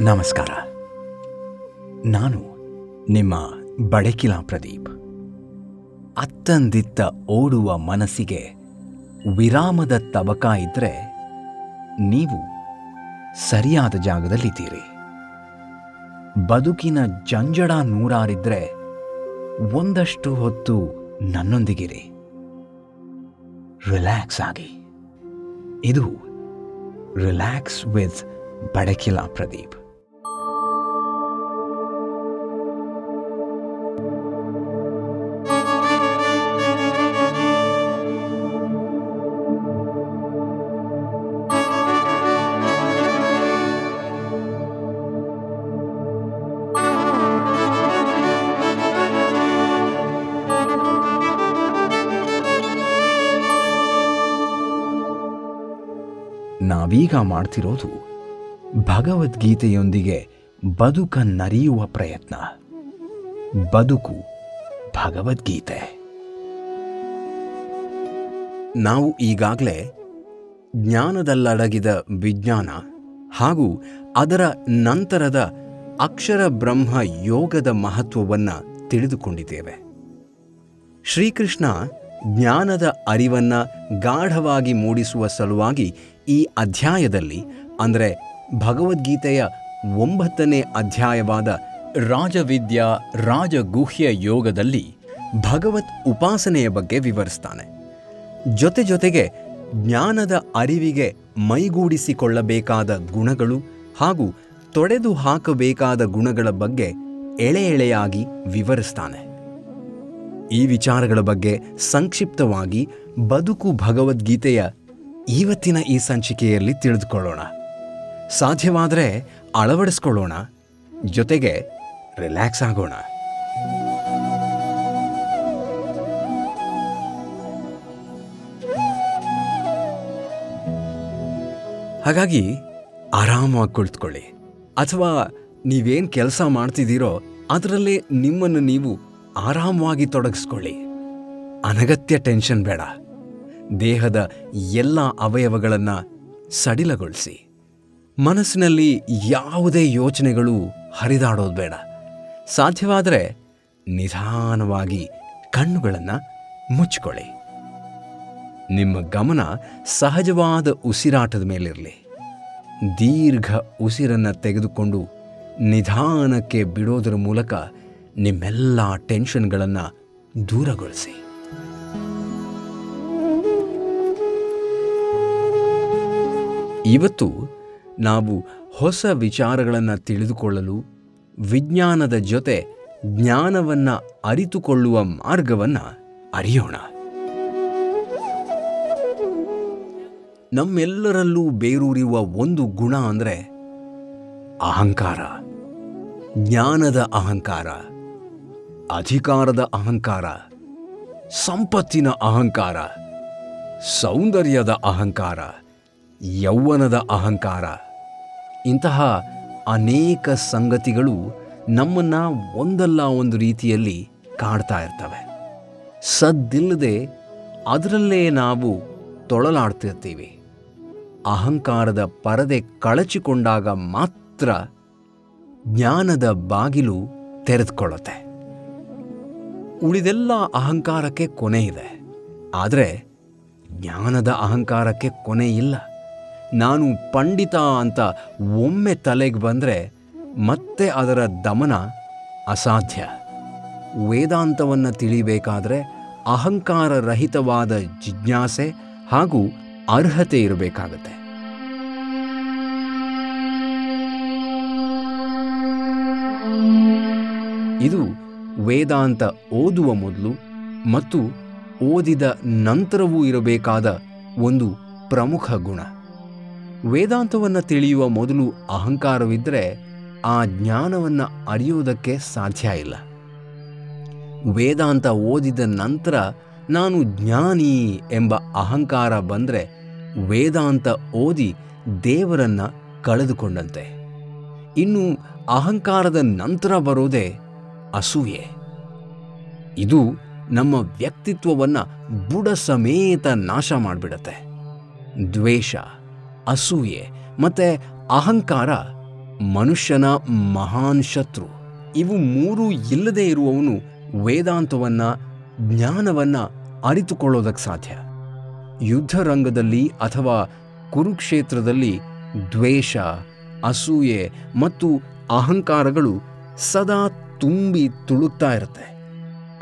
ನಮಸ್ಕಾರ. ನಾನು ನಿಮ್ಮ ಬಡಕಿಲಾ ಪ್ರದೀಪ್. ಅತ್ತಂದಿತ್ತ ಓಡುವ ಮನಸ್ಸಿಗೆ ವಿರಾಮದ ತಬಕ ಇದ್ದರೆ ನೀವು ಸರಿಯಾದ ಜಾಗದಲ್ಲಿದ್ದೀರಿ. ಬದುಕಿನ ಜಂಜಡ ನೂರಾರಿದ್ರೆ ಒಂದಷ್ಟು ಹೊತ್ತು ನನ್ನೊಂದಿಗಿರಿ. ರಿಲ್ಯಾಕ್ಸ್ ಆಗಿ. ಇದು ರಿಲ್ಯಾಕ್ಸ್ ವಿತ್ ಬಡಕಿಲಾ ಪ್ರದೀಪ್. ನಾವೀಗ ಮಾಡ್ತಿರೋದು ಭಗವದ್ಗೀತೆಯೊಂದಿಗೆ ಬದುಕನ್ನರಿಯುವ ಪ್ರಯತ್ನ. ಬದುಕು ಭಗವದ್ಗೀತೆ. ನಾವು ಈಗಾಗಲೇ ಜ್ಞಾನದಲ್ಲಡಗಿದ ವಿಜ್ಞಾನ ಹಾಗೂ ಅದರ ನಂತರದ ಅಕ್ಷರ ಬ್ರಹ್ಮ ಯೋಗದ ಮಹತ್ವವನ್ನು ತಿಳಿದುಕೊಂಡಿದ್ದೇವೆ. ಶ್ರೀಕೃಷ್ಣ ಜ್ಞಾನದ ಅರಿವನ್ನ ಗಾಢವಾಗಿ ಮೂಡಿಸುವ ಸಲುವಾಗಿ ಈ ಅಧ್ಯಾಯದಲ್ಲಿ, ಅಂದರೆ ಭಗವದ್ಗೀತೆಯ ಒಂಬತ್ತನೇ ಅಧ್ಯಾಯವಾದ ರಾಜವಿದ್ಯಾ ರಾಜಗುಹ್ಯ ಯೋಗದಲ್ಲಿ ಭಗವತ್ ಉಪಾಸನೆಯ ಬಗ್ಗೆ ವಿವರಿಸ್ತಾನೆ. ಜೊತೆ ಜೊತೆಗೆ ಜ್ಞಾನದ ಅರಿವಿಗೆ ಮೈಗೂಡಿಸಿಕೊಳ್ಳಬೇಕಾದ ಗುಣಗಳು ಹಾಗೂ ತೊಡೆದು ಹಾಕಬೇಕಾದ ಗುಣಗಳ ಬಗ್ಗೆ ಎಳೆ ಎಳೆಯಾಗಿ ವಿವರಿಸ್ತಾನೆ. ಈ ವಿಚಾರಗಳ ಬಗ್ಗೆ ಸಂಕ್ಷಿಪ್ತವಾಗಿ ಬದುಕು ಭಗವದ್ಗೀತೆಯ ಇವತ್ತಿನ ಈ ಸಂಚಿಕೆಯಲ್ಲಿ ತಿಳಿದುಕೊಳ್ಳೋಣ. ಸಾಧ್ಯವಾದರೆ ಅಳವಡಿಸ್ಕೊಳ್ಳೋಣ. ಜೊತೆಗೆ ರಿಲ್ಯಾಕ್ಸ್ ಆಗೋಣ. ಹಾಗಾಗಿ ಆರಾಮವಾಗಿ ಕುಳಿತುಕೊಳ್ಳಿ. ಅಥವಾ ನೀವೇನು ಕೆಲಸ ಮಾಡ್ತಿದ್ದೀರೋ ಅದರಲ್ಲೇ ನಿಮ್ಮನ್ನು ನೀವು ಆರಾಮವಾಗಿ ತೊಡಗಿಸ್ಕೊಳ್ಳಿ. ಅನಗತ್ಯ ಟೆನ್ಷನ್ ಬೇಡ. ದೇಹದ ಎಲ್ಲ ಅವಯವಗಳನ್ನು ಸಡಿಲಗೊಳಿಸಿ. ಮನಸ್ಸಿನಲ್ಲಿ ಯಾವುದೇ ಯೋಚನೆಗಳು ಹರಿದಾಡೋದು ಬೇಡ. ಸಾಧ್ಯವಾದರೆ ನಿಧಾನವಾಗಿ ಕಣ್ಣುಗಳನ್ನು ಮುಚ್ಚಿಕೊಳ್ಳಿ ನಿಮ್ಮ ಗಮನ ಸಹಜವಾದ ಉಸಿರಾಟದ ಮೇಲಿರಲಿ. ದೀರ್ಘ ಉಸಿರನ್ನು ತೆಗೆದುಕೊಂಡು ನಿಧಾನಕ್ಕೆ ಬಿಡೋದರ ಮೂಲಕ ನಿಮ್ಮೆಲ್ಲ ಟೆನ್ಷನ್ಗಳನ್ನು ದೂರಗೊಳಿಸಿ. ಇವತ್ತು ನಾವು ಹೊಸ ವಿಚಾರಗಳನ್ನು ತಿಳಿದುಕೊಳ್ಳಲು ವಿಜ್ಞಾನದ ಜೊತೆ ಜ್ಞಾನವನ್ನು ಅರಿತುಕೊಳ್ಳುವ ಮಾರ್ಗವನ್ನು ಅರಿಯೋಣ. ನಮ್ಮೆಲ್ಲರಲ್ಲೂ ಬೇರೂರಿರುವ ಒಂದು ಗುಣ ಅಂದರೆ ಅಹಂಕಾರ. ಜ್ಞಾನದ ಅಹಂಕಾರ, ಅಧಿಕಾರದ ಅಹಂಕಾರ, ಸಂಪತ್ತಿನ ಅಹಂಕಾರ, ಸೌಂದರ್ಯದ ಅಹಂಕಾರ ಯೌವನದ ಅಹಂಕಾರ. ಇಂತಹ ಅನೇಕ ಸಂಗತಿಗಳು ನಮ್ಮನ್ನು ಒಂದಲ್ಲ ಒಂದು ರೀತಿಯಲ್ಲಿ ಕಾಡ್ತಾ ಇರ್ತವೆ. ಸದ್ದಿಲ್ಲದೆ ಅದರಲ್ಲೇ ನಾವು ತೊಳಲಾಡ್ತಿರ್ತೀವಿ. ಅಹಂಕಾರದ ಪರದೆ ಕಳಚಿಕೊಂಡಾಗ ಮಾತ್ರ ಜ್ಞಾನದ ಬಾಗಿಲು ತೆರೆದುಕೊಳ್ಳುತ್ತೆ. ಉಳಿದೆಲ್ಲ ಅಹಂಕಾರಕ್ಕೆ ಕೊನೆ ಇದೆ. ಆದರೆ ಜ್ಞಾನದ ಅಹಂಕಾರಕ್ಕೆ ಕೊನೆ ಇಲ್ಲ. ನಾನು ಪಂಡಿತ ಅಂತ ಒಮ್ಮೆ ತಲೆಗೆ ಬಂದರೆ ಮತ್ತೆ ಅದರ ದಮನ ಅಸಾಧ್ಯ. ವೇದಾಂತವನ್ನು ತಿಳಿಬೇಕಾದರೆ ಅಹಂಕಾರ ರಹಿತವಾದ ಜಿಜ್ಞಾಸೆ ಹಾಗೂ ಅರ್ಹತೆ ಇರಬೇಕಾಗತ್ತೆ. ಇದು ವೇದಾಂತ ಓದುವ ಮೊದಲು ಮತ್ತು ಓದಿದ ನಂತರವೂ ಇರಬೇಕಾದ ಒಂದು ಪ್ರಮುಖ ಗುಣ. ವೇದಾಂತವನ್ನು ತಿಳಿಯುವ ಮೊದಲು ಅಹಂಕಾರವಿದ್ದರೆ ಆ ಜ್ಞಾನವನ್ನು ಅರಿಯುವುದಕ್ಕೆ ಸಾಧ್ಯ ಇಲ್ಲ. ವೇದಾಂತ ಓದಿದ ನಂತರ ನಾನು ಜ್ಞಾನಿ ಎಂಬ ಅಹಂಕಾರ ಬಂದರೆ ವೇದಾಂತ ಓದಿ ದೇವರನ್ನು ಕಳೆದುಕೊಂಡಂತೆ. ಇನ್ನು ಅಹಂಕಾರದ ನಂತರ ಬರೋದೇ ಅಸೂಯೆ. ಇದು ನಮ್ಮ ವ್ಯಕ್ತಿತ್ವವನ್ನು ಬುಡ ಸಮೇತ ನಾಶ ಮಾಡಿಬಿಡತ್ತೆ. ದ್ವೇಷ. ಅಸೂಯೆ, ಮತ್ತು ಅಹಂಕಾರ, ಮನುಷ್ಯನ ಮಹಾನ್ ಶತ್ರು. ಇವು ಮೂರೂ ಇಲ್ಲದೆ ಇರುವವನು ವೇದಾಂತವನ್ನು, ಜ್ಞಾನವನ್ನು ಅರಿತುಕೊಳ್ಳೋದಕ್ಕೆ ಸಾಧ್ಯ. ಯುದ್ಧರಂಗದಲ್ಲಿ ಅಥವಾ ಕುರುಕ್ಷೇತ್ರದಲ್ಲಿ ದ್ವೇಷ, ಅಸೂಯೆ ಮತ್ತು ಅಹಂಕಾರಗಳು ಸದಾ ತುಂಬಿ ತುಳುಕ್ತಾ ಇರುತ್ತೆ.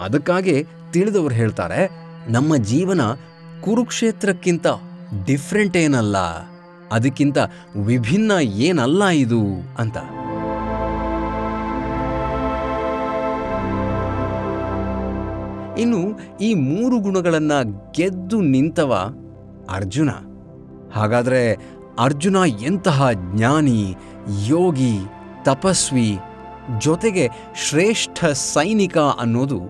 ಅದಕ್ಕಾಗೆ ತಿಳಿದವರು ಹೇಳ್ತಾರೆ, ನಮ್ಮ ಜೀವನ ಕುರುಕ್ಷೇತ್ರಕ್ಕಿಂತ ಡಿಫ್ರೆಂಟ್ ಏನಲ್ಲ. ಅದಕ್ಕಿಂತ ವಿಭಿನ್ನ ಏನಲ್ಲ ಇದು ಅಂತ. ಇನ್ನು ಈ ಮೂರು ಗುಣಗಳನ್ನು ಗೆದ್ದು ನಿಂತವ ಅರ್ಜುನ. ಹಾಗಾದರೆ ಅರ್ಜುನ ಎಂತಹ ಜ್ಞಾನಿ, ಯೋಗಿ, ತಪಸ್ವಿ, ಜೊತೆಗೆ ಶ್ರೇಷ್ಠ ಸೈನಿಕ ಅನ್ನೋದು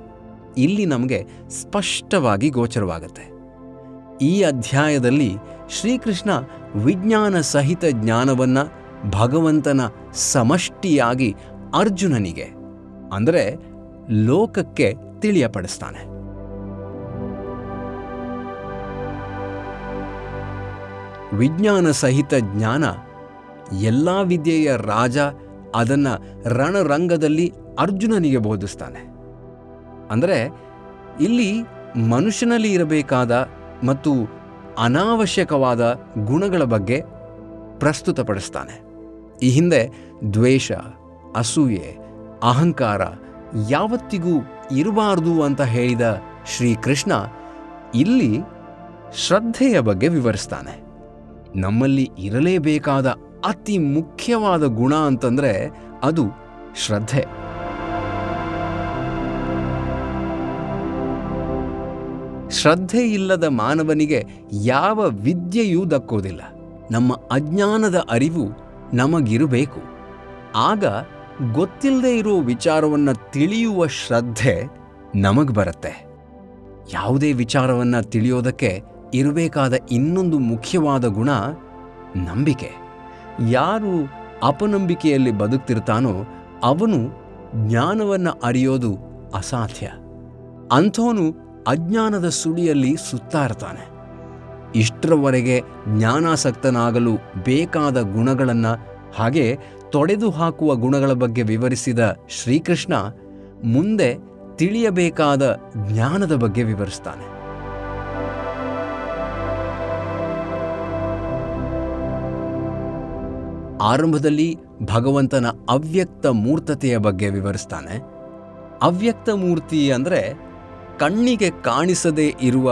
ಇಲ್ಲಿ ನಮಗೆ ಸ್ಪಷ್ಟವಾಗಿ ಗೋಚರವಾಗುತ್ತೆ. ಈ ಅಧ್ಯಾಯದಲ್ಲಿ ಶ್ರೀಕೃಷ್ಣ ವಿಜ್ಞಾನ ಸಹಿತ ಜ್ಞಾನವನ್ನು ಭಗವಂತನ ಸಮಷ್ಟಿಯಾಗಿ ಅರ್ಜುನನಿಗೆ, ಅಂದರೆ ಲೋಕಕ್ಕೆ ತಿಳಿಯಪಡಿಸ್ತಾನೆ. ವಿಜ್ಞಾನ ಸಹಿತ ಜ್ಞಾನ, ಎಲ್ಲ ವಿದ್ಯೆಯ ರಾಜ ಅದನ್ನ ರಣರಂಗದಲ್ಲಿ ಅರ್ಜುನನಿಗೆ ಬೋಧಿಸ್ತಾನೆ. ಅಂದರೆ ಇಲ್ಲಿ ಮನುಷ್ಯನಲ್ಲಿ ಇರಬೇಕಾದ ಮತ್ತು ಅನಾವಶ್ಯಕವಾದ ಗುಣಗಳ ಬಗ್ಗೆ ಪ್ರಸ್ತುತಪಡಿಸ್ತಾನೆ. ಈ ಹಿಂದೆ ದ್ವೇಷ, ಅಸೂಯೆ, ಅಹಂಕಾರ ಯಾವತ್ತಿಗೂ ಇರಬಾರದು ಅಂತ ಹೇಳಿದ ಶ್ರೀಕೃಷ್ಣ ಇಲ್ಲಿ ಶ್ರದ್ಧೆಯ ಬಗ್ಗೆ ವಿವರಿಸ್ತಾನೆ. ನಮ್ಮಲ್ಲಿ ಇರಲೇಬೇಕಾದ ಅತಿ ಮುಖ್ಯವಾದ ಗುಣ ಅಂತಂದರೆ ಅದು ಶ್ರದ್ಧೆ. ಶ್ರದ್ಧೆ ಇಲ್ಲದ ಮಾನವನಿಗೆ ಯಾವ ವಿದ್ಯೆಯೂ ದಕ್ಕೋದಿಲ್ಲ. ನಮ್ಮ ಅಜ್ಞಾನದ ಅರಿವು ನಮಗಿರಬೇಕು. ಆಗ ಗೊತ್ತಿಲ್ಲದೆ ಇರೋ ವಿಚಾರವನ್ನು ತಿಳಿಯುವ ಶ್ರದ್ಧೆ ನಮಗೆ ಬರುತ್ತೆ. ಯಾವುದೇ ವಿಚಾರವನ್ನು ತಿಳಿಯೋದಕ್ಕೆ ಇರಬೇಕಾದ ಇನ್ನೊಂದು ಮುಖ್ಯವಾದ ಗುಣ ನಂಬಿಕೆ. ಯಾರು ಅಪನಂಬಿಕೆಯಲ್ಲಿ ಬದುಕ್ತಿರ್ತಾನೋ ಅವನು ಜ್ಞಾನವನ್ನು ಅರಿಯೋದು ಅಸಾಧ್ಯ. ಅಂಥವನು ಅಜ್ಞಾನದ ಸುಳಿಯಲ್ಲಿ ಸುತ್ತಾರ್ತಾನೆ ಇಷ್ಟರವರೆಗೆ ಜ್ಞಾನಾಸಕ್ತನಾಗಲು ಬೇಕಾದ ಗುಣಗಳನ್ನು ಹಾಗೆ ತೊಡೆದು ಹಾಕುವ ಗುಣಗಳ ಬಗ್ಗೆ ವಿವರಿಸಿದ ಶ್ರೀಕೃಷ್ಣ ಮುಂದೆ ತಿಳಿಯಬೇಕಾದ ಜ್ಞಾನದ ಬಗ್ಗೆ ವಿವರಿಸ್ತಾನೆ. ಆರಂಭದಲ್ಲಿ ಭಗವಂತನ ಅವ್ಯಕ್ತ ಮೂರ್ತತೆಯ ಬಗ್ಗೆ ವಿವರಿಸ್ತಾನೆ. ಅವ್ಯಕ್ತ ಮೂರ್ತಿ ಅಂದರೆ ಕಣ್ಣಿಗೆ ಕಾಣಿಸದೇ ಇರುವ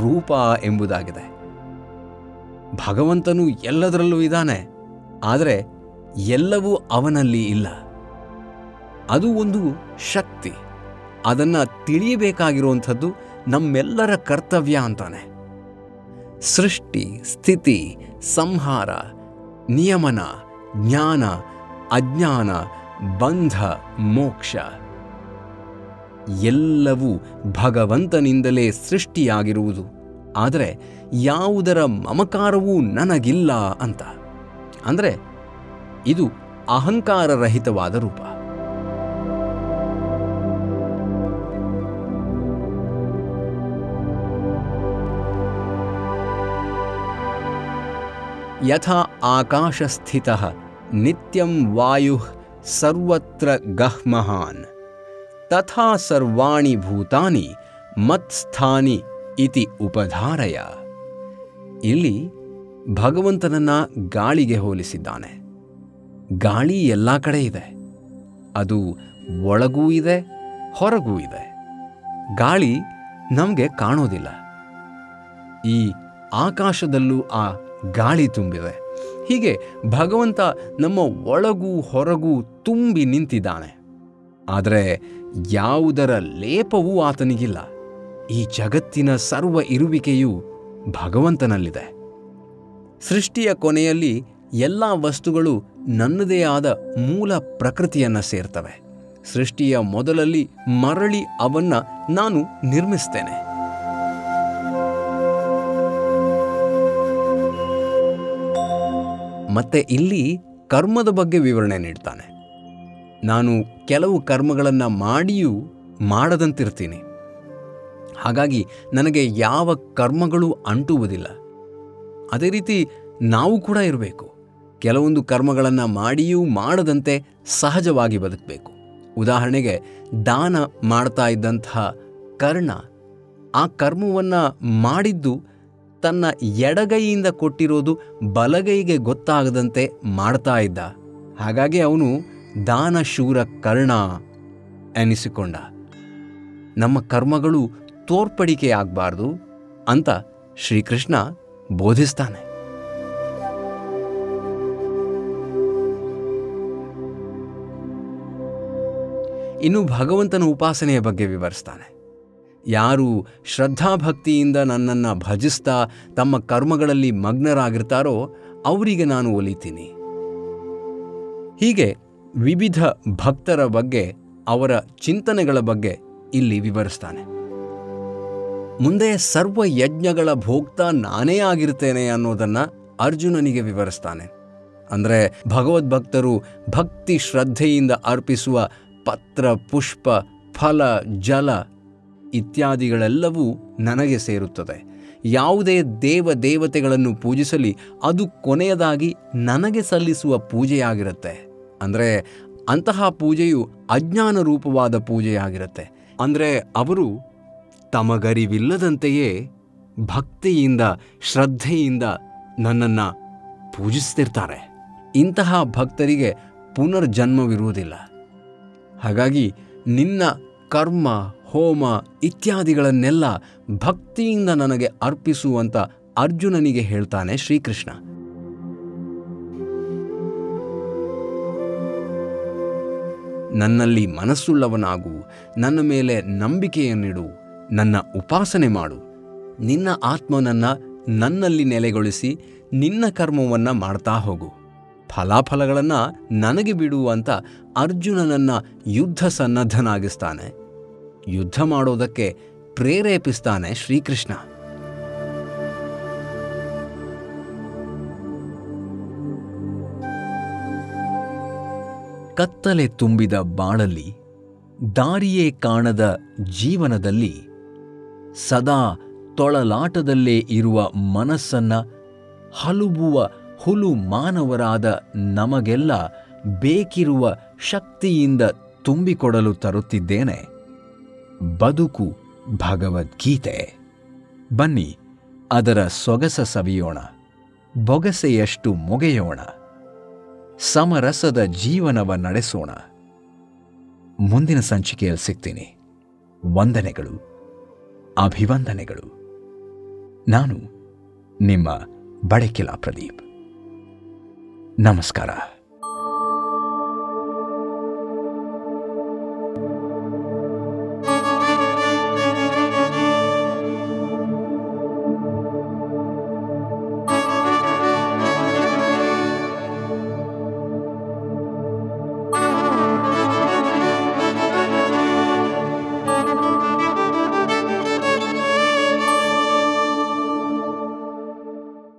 ರೂಪ ಎಂಬುದಾಗಿದೆ. ಭಗವಂತನು ಎಲ್ಲದರಲ್ಲೂ ಇದ್ದಾನೆ, ಆದರೆ ಎಲ್ಲವೂ ಅವನಲ್ಲಿ ಇಲ್ಲ. ಅದು ಒಂದು ಶಕ್ತಿ, ಅದನ್ನು ತಿಳಿಯಬೇಕಾಗಿರುವಂಥದ್ದು ನಮ್ಮೆಲ್ಲರ ಕರ್ತವ್ಯ ಅಂತಾನೆ. ಸೃಷ್ಟಿ, ಸ್ಥಿತಿ, ಸಂಹಾರ, ನಿಯಮನ, ಜ್ಞಾನ, ಅಜ್ಞಾನ, ಬಂಧ, ಮೋಕ್ಷ. ಎಲ್ಲವೂ ಭಗವಂತನಿಂದಲೇ ಸೃಷ್ಟಿಯಾಗಿರುವುದು. ಆದರೆ ಯಾವುದರ ಮಮಕಾರವೂ ನನಗಿಲ್ಲ ಅಂತ. ಅಂದರೆ ಇದು ಅಹಂಕಾರರಹಿತವಾದ ರೂಪ. ಯಥಾ ಆಕಾಶಸ್ಥಿತಃ ನಿತ್ಯಂ ವಾಯು ಸರ್ವತ್ರ ಗಹ್ಮಹಾನ್. ತಥಾ ಸರ್ವಾಣಿ ಭೂತಾನಿ ಮತ್ಸ್ಥಾನಿ ಇತಿ ಉಪಧಾರಯ ಇಲ್ಲಿ ಭಗವಂತನನ್ನ ಗಾಳಿಗೆ ಹೋಲಿಸಿದ್ದಾನೆ. ಗಾಳಿ ಎಲ್ಲ ಕಡೆ ಇದೆ. ಅದು ಒಳಗೂ ಇದೆ, ಹೊರಗೂ ಇದೆ. ಗಾಳಿ ನಮಗೆ ಕಾಣೋದಿಲ್ಲ. ಈ ಆಕಾಶದಲ್ಲೂ ಆ ಗಾಳಿ ತುಂಬಿದೆ. ಹೀಗೆ ಭಗವಂತ ನಮ್ಮ ಒಳಗೂ ಹೊರಗೂ ತುಂಬಿ ನಿಂತಿದ್ದಾನೆ. ಆದರೆ ಯಾವುದರ ಲೇಪವೂ ಆತನಿಗಿಲ್ಲ. ಈ ಜಗತ್ತಿನ ಸರ್ವ ಇರುವಿಕೆಯು ಭಗವಂತನಲ್ಲಿದೆ. ಸೃಷ್ಟಿಯ ಕೊನೆಯಲ್ಲಿ ಎಲ್ಲ ವಸ್ತುಗಳು ನನ್ನದೇ ಆದ ಮೂಲ ಪ್ರಕೃತಿಯನ್ನು ಸೇರ್ತವೆ. ಸೃಷ್ಟಿಯ ಮೊದಲಲ್ಲಿ ಮರಳಿ ಅವನ್ನ ನಾನು ನಿರ್ಮಿಸ್ತೇನೆ. ಮತ್ತೆ ಇಲ್ಲಿ ಕರ್ಮದ ಬಗ್ಗೆ ವಿವರಣೆ ನೀಡ್ತಾನೆ. ನಾನು ಕೆಲವು ಕರ್ಮಗಳನ್ನು ಮಾಡಿಯೂ ಮಾಡದಂತಿರ್ತೀನಿ ಹಾಗಾಗಿ ನನಗೆ ಯಾವ ಕರ್ಮಗಳು ಅಂಟುವುದಿಲ್ಲ. ಅದೇ ರೀತಿ ನಾವು ಕೂಡ ಇರಬೇಕು. ಕೆಲವೊಂದು ಕರ್ಮಗಳನ್ನು ಮಾಡಿಯೂ ಮಾಡದಂತೆ ಸಹಜವಾಗಿ ಬದುಕಬೇಕು. ಉದಾಹರಣೆಗೆ ದಾನ ಮಾಡ್ತಾ ಇದ್ದಂತಹ ಕರ್ಣ ಆ ಕರ್ಮವನ್ನು ಮಾಡಿದ್ದು ತನ್ನ ಎಡಗೈಯಿಂದ ಕೊಟ್ಟಿರೋದು ಬಲಗೈಗೆ ಗೊತ್ತಾಗದಂತೆ ಮಾಡ್ತಾ ಇದ್ದ. ಹಾಗಾಗಿ ಅವನು ದಾನಶೂರ ಕರ್ಣ ಎನಿಸಿಕೊಂಡ. ನಮ್ಮ ಕರ್ಮಗಳು ತೋರ್ಪಡಿಕೆ ಆಗಬಾರ್ದು ಅಂತ ಶ್ರೀಕೃಷ್ಣ ಬೋಧಿಸ್ತಾನೆ. ಇನ್ನು ಭಗವಂತನ ಉಪಾಸನೆಯ ಬಗ್ಗೆ ವಿವರಿಸ್ತಾನೆ. ಯಾರು ಶ್ರದ್ಧಾಭಕ್ತಿಯಿಂದ ನನ್ನನ್ನು ಭಜಿಸ್ತಾ ತಮ್ಮ ಕರ್ಮಗಳಲ್ಲಿ ಮಗ್ನರಾಗಿರ್ತಾರೋ ಅವರಿಗೆ ನಾನು ಒಲಿತೀನಿ. ಹೀಗೆ ವಿವಿಧ ಭಕ್ತರ ಬಗ್ಗೆ, ಅವರ ಚಿಂತನೆಗಳ ಬಗ್ಗೆ ಇಲ್ಲಿ ವಿವರಿಸ್ತಾನೆ. ಮುಂದೆ ಸರ್ವ ಯಜ್ಞಗಳ ಭೋಕ್ತ ನಾನೇ ಆಗಿರ್ತೇನೆ ಅನ್ನೋದನ್ನು ಅರ್ಜುನನಿಗೆ ವಿವರಿಸ್ತಾನೆ. ಅಂದರೆ ಭಗವದ್ಭಕ್ತರು ಭಕ್ತಿ ಶ್ರದ್ಧೆಯಿಂದ ಅರ್ಪಿಸುವ ಪತ್ರ, ಪುಷ್ಪ, ಫಲ, ಜಲ ಇತ್ಯಾದಿಗಳೆಲ್ಲವೂ ನನಗೆ ಸೇರುತ್ತದೆ. ಯಾವುದೇ ದೇವ ದೇವತೆಗಳನ್ನು ಪೂಜಿಸಲಿ, ಅದು ಕೊನೆಯದಾಗಿ ನನಗೆ ಸಲ್ಲಿಸುವ ಪೂಜೆಯಾಗಿರುತ್ತೆ. ಅಂದರೆ ಅಂತಹ ಪೂಜೆಯು ಅಜ್ಞಾನ ರೂಪವಾದ ಪೂಜೆಯಾಗಿರುತ್ತೆ. ಅಂದರೆ ಅವರು ತಮಗರಿವಿಲ್ಲದಂತೆಯೇ ಭಕ್ತಿಯಿಂದ, ಶ್ರದ್ಧೆಯಿಂದ ನನ್ನನ್ನು ಪೂಜಿಸ್ತಿರ್ತಾರೆ. ಇಂತಹ ಭಕ್ತರಿಗೆ ಪುನರ್ಜನ್ಮವಿರುವುದಿಲ್ಲ. ಹಾಗಾಗಿ ನಿನ್ನ ಕರ್ಮ, ಹೋಮ ಇತ್ಯಾದಿಗಳನ್ನೆಲ್ಲ ಭಕ್ತಿಯಿಂದ ನನಗೆ ಅರ್ಪಿಸುವಂತ ಅರ್ಜುನನಿಗೆ ಹೇಳ್ತಾನೆ ಶ್ರೀಕೃಷ್ಣ. ನನ್ನಲ್ಲಿ ಮನಸ್ಸುಳ್ಳವನಾಗು, ನನ್ನ ಮೇಲೆ ನಂಬಿಕೆಯನ್ನಿಡು, ನನ್ನ ಉಪಾಸನೆ ಮಾಡು. ನಿನ್ನ ಆತ್ಮನನ್ನು ನನ್ನಲ್ಲಿ ನೆಲೆಗೊಳಿಸಿ, ನಿನ್ನ ಕರ್ಮವನ್ನು ಮಾಡ್ತಾ ಹೋಗು. ಫಲಾಫಲಗಳನ್ನು ನನಗೆ ಬಿಡು ಅಂತ ಅರ್ಜುನನನ್ನ ಯುದ್ಧ ಸನ್ನದ್ಧನಾಗಿಸ್ತಾನೆ. ಯುದ್ಧ ಮಾಡೋದಕ್ಕೆ ಪ್ರೇರೇಪಿಸ್ತಾನೆ ಶ್ರೀಕೃಷ್ಣ. ಕತ್ತಲೆ ತುಂಬಿದ ಬಾಳಲ್ಲಿ, ದಾರಿಯೇ ಕಾಣದ ಜೀವನದಲ್ಲಿ, ಸದಾ ತೊಳಲಾಟದಲ್ಲೇ ಇರುವ ಮನಸ್ಸನ್ನ ಹಲುಬುವ ಹುಲು ಮಾನವರಾದ ನಮಗೆಲ್ಲ ಬೇಕಿರುವ ಶಕ್ತಿಯಿಂದ ತುಂಬಿಕೊಡಲು ತರುತ್ತಿದ್ದೇನೆ. ಬದುಕು ಭಗವದ್ಗೀತೆ. ಬನ್ನಿ, ಅದರ ಸೊಗಸ ಸವಿಯೋಣ, ಬೊಗಸೆಯಷ್ಟು ಮೊಗೆಯೋಣ. ಸಮರಸದ ಜೀವನವ ನಡೆಸೋಣ. ಮುಂದಿನ ಸಂಚಿಕೆಯಲ್ಲಿ ಸಿಗ್ತೀನಿ. ವಂದನೆಗಳು. ಅಭಿವಂದನೆಗಳು. ನಾನು ನಿಮ್ಮ ಬಡಕಿಲಾ ಪ್ರದೀಪ್. ನಮಸ್ಕಾರ.